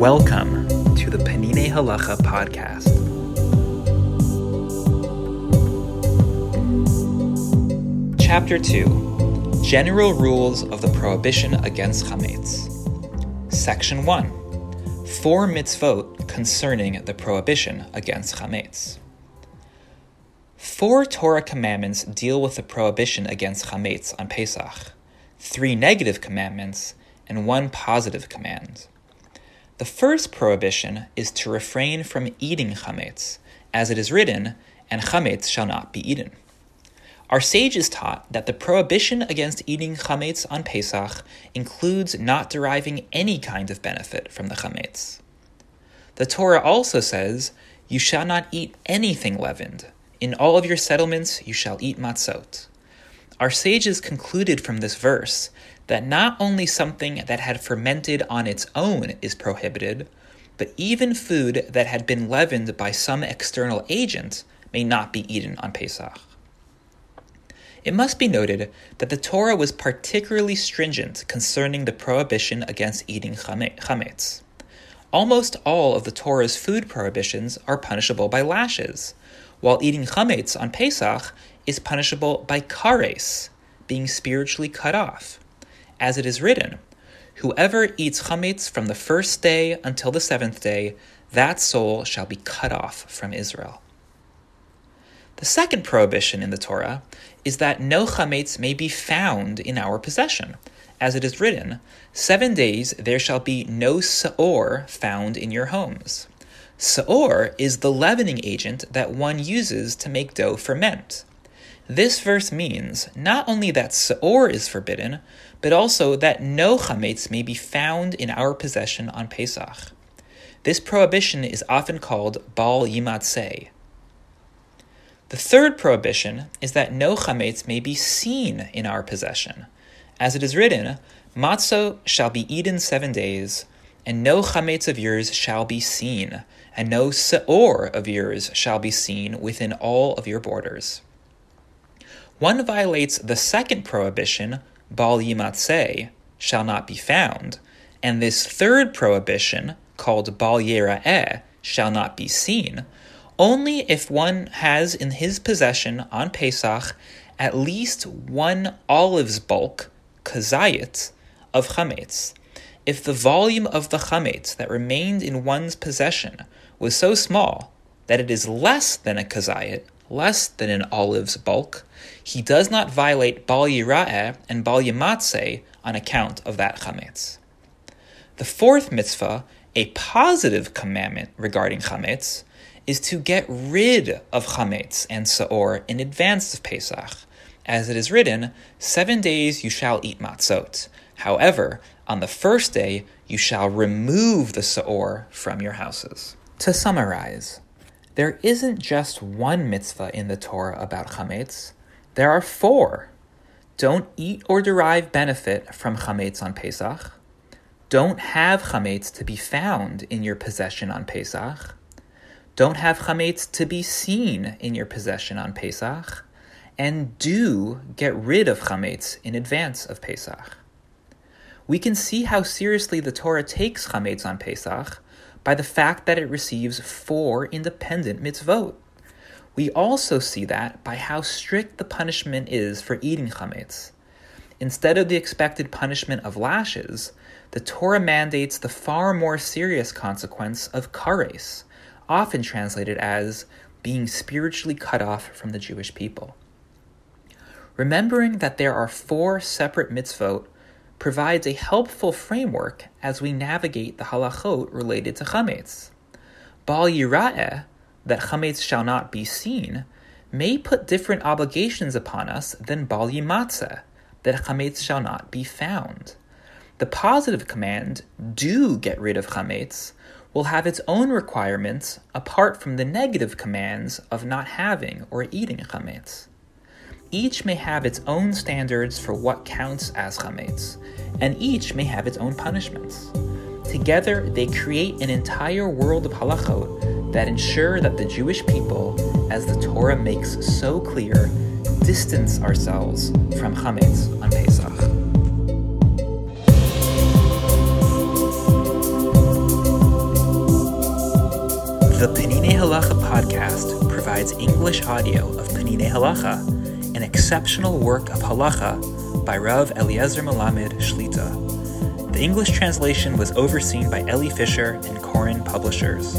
Welcome to the Peninei Halacha podcast. Chapter 2 General Rules of the Prohibition Against Chametz. Section 1 Four mitzvot concerning the prohibition against chametz. Four Torah commandments deal with the prohibition against chametz on Pesach, three negative commandments, and one positive command. The first prohibition is to refrain from eating chametz, as it is written, and chametz shall not be eaten. Our sages taught that the prohibition against eating chametz on Pesach includes not deriving any kind of benefit from the chametz. The Torah also says, You shall not eat anything leavened. In all of your settlements you shall eat matzot. Our sages concluded from this verse that not only something that had fermented on its own is prohibited, but even food that had been leavened by some external agent may not be eaten on Pesach. It must be noted that the Torah was particularly stringent concerning the prohibition against eating chametz. Almost all of the Torah's food prohibitions are punishable by lashes, while eating chametz on Pesach is punishable by kares, being spiritually cut off as it is written, Whoever eats chametz from the first day until the seventh day, that soul shall be cut off from Israel. The second prohibition in the Torah is that no chametz may be found in our possession. As it is written, Seven days there shall be no saor found in your homes. Saor is the leavening agent that one uses to make dough ferment. This verse means not only that Seor is forbidden, but also that no chametz may be found in our possession on Pesach. This prohibition is often called Bal Yimatzeh. The third prohibition is that no chametz may be seen in our possession. As it is written, Matzo shall be eaten seven days, and no chametz of yours shall be seen, and no seor of yours shall be seen within all of your borders. One violates the second prohibition, bal yimatzeh, shall not be found, and this third prohibition, called bal yera'eh, shall not be seen, only if one has in his possession on Pesach at least one olive's bulk, kazayit, of chametz. If the volume of the chametz that remained in one's possession was so small that it is less than a kazayit, less than an olive's bulk, he does not violate Bal Yira'eh and Bal Yimatzeh on account of that chametz. The fourth mitzvah, a positive commandment regarding chametz, is to get rid of chametz and saor in advance of Pesach. As it is written, seven days you shall eat matzot. However, on the first day you shall remove the saor from your houses. To summarize, there isn't just one mitzvah in the Torah about chametz. There are four. Don't eat or derive benefit from chametz on Pesach. Don't have chametz to be found in your possession on Pesach. Don't have chametz to be seen in your possession on Pesach. And do get rid of chametz in advance of Pesach. We can see how seriously the Torah takes chametz on Pesach by the fact that it receives four independent mitzvot. We also see that by how strict the punishment is for eating chametz. Instead of the expected punishment of lashes, the Torah mandates the far more serious consequence of kares, often translated as being spiritually cut off from the Jewish people. Remembering that there are four separate mitzvot provides a helpful framework as we navigate the halachot related to chametz. Bal yira'eh, that chametz shall not be seen, may put different obligations upon us than bal yimatzeh, that chametz shall not be found. The positive command, do get rid of chametz, will have its own requirements apart from the negative commands of not having or eating chametz. Each may have its own standards for what counts as chametz, and each may have its own punishments. Together, they create an entire world of halachot that ensure that the Jewish people, as the Torah makes so clear, distance ourselves from chametz on Pesach. The Peninei Halacha podcast provides English audio of Peninei Halacha exceptional work of halacha by Rav Eliezer Melamed Shlita. The English translation was overseen by Elli Fischer and Koren Publishers.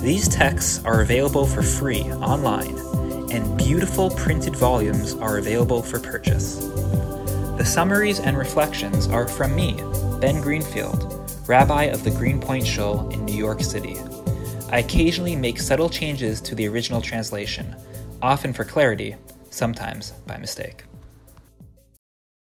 These texts are available for free online, and beautiful printed volumes are available for purchase. The summaries and reflections are from me, Ben Greenfield, rabbi of the Greenpoint Shul in New York City. I occasionally make subtle changes to the original translation, often for clarity, sometimes by mistake.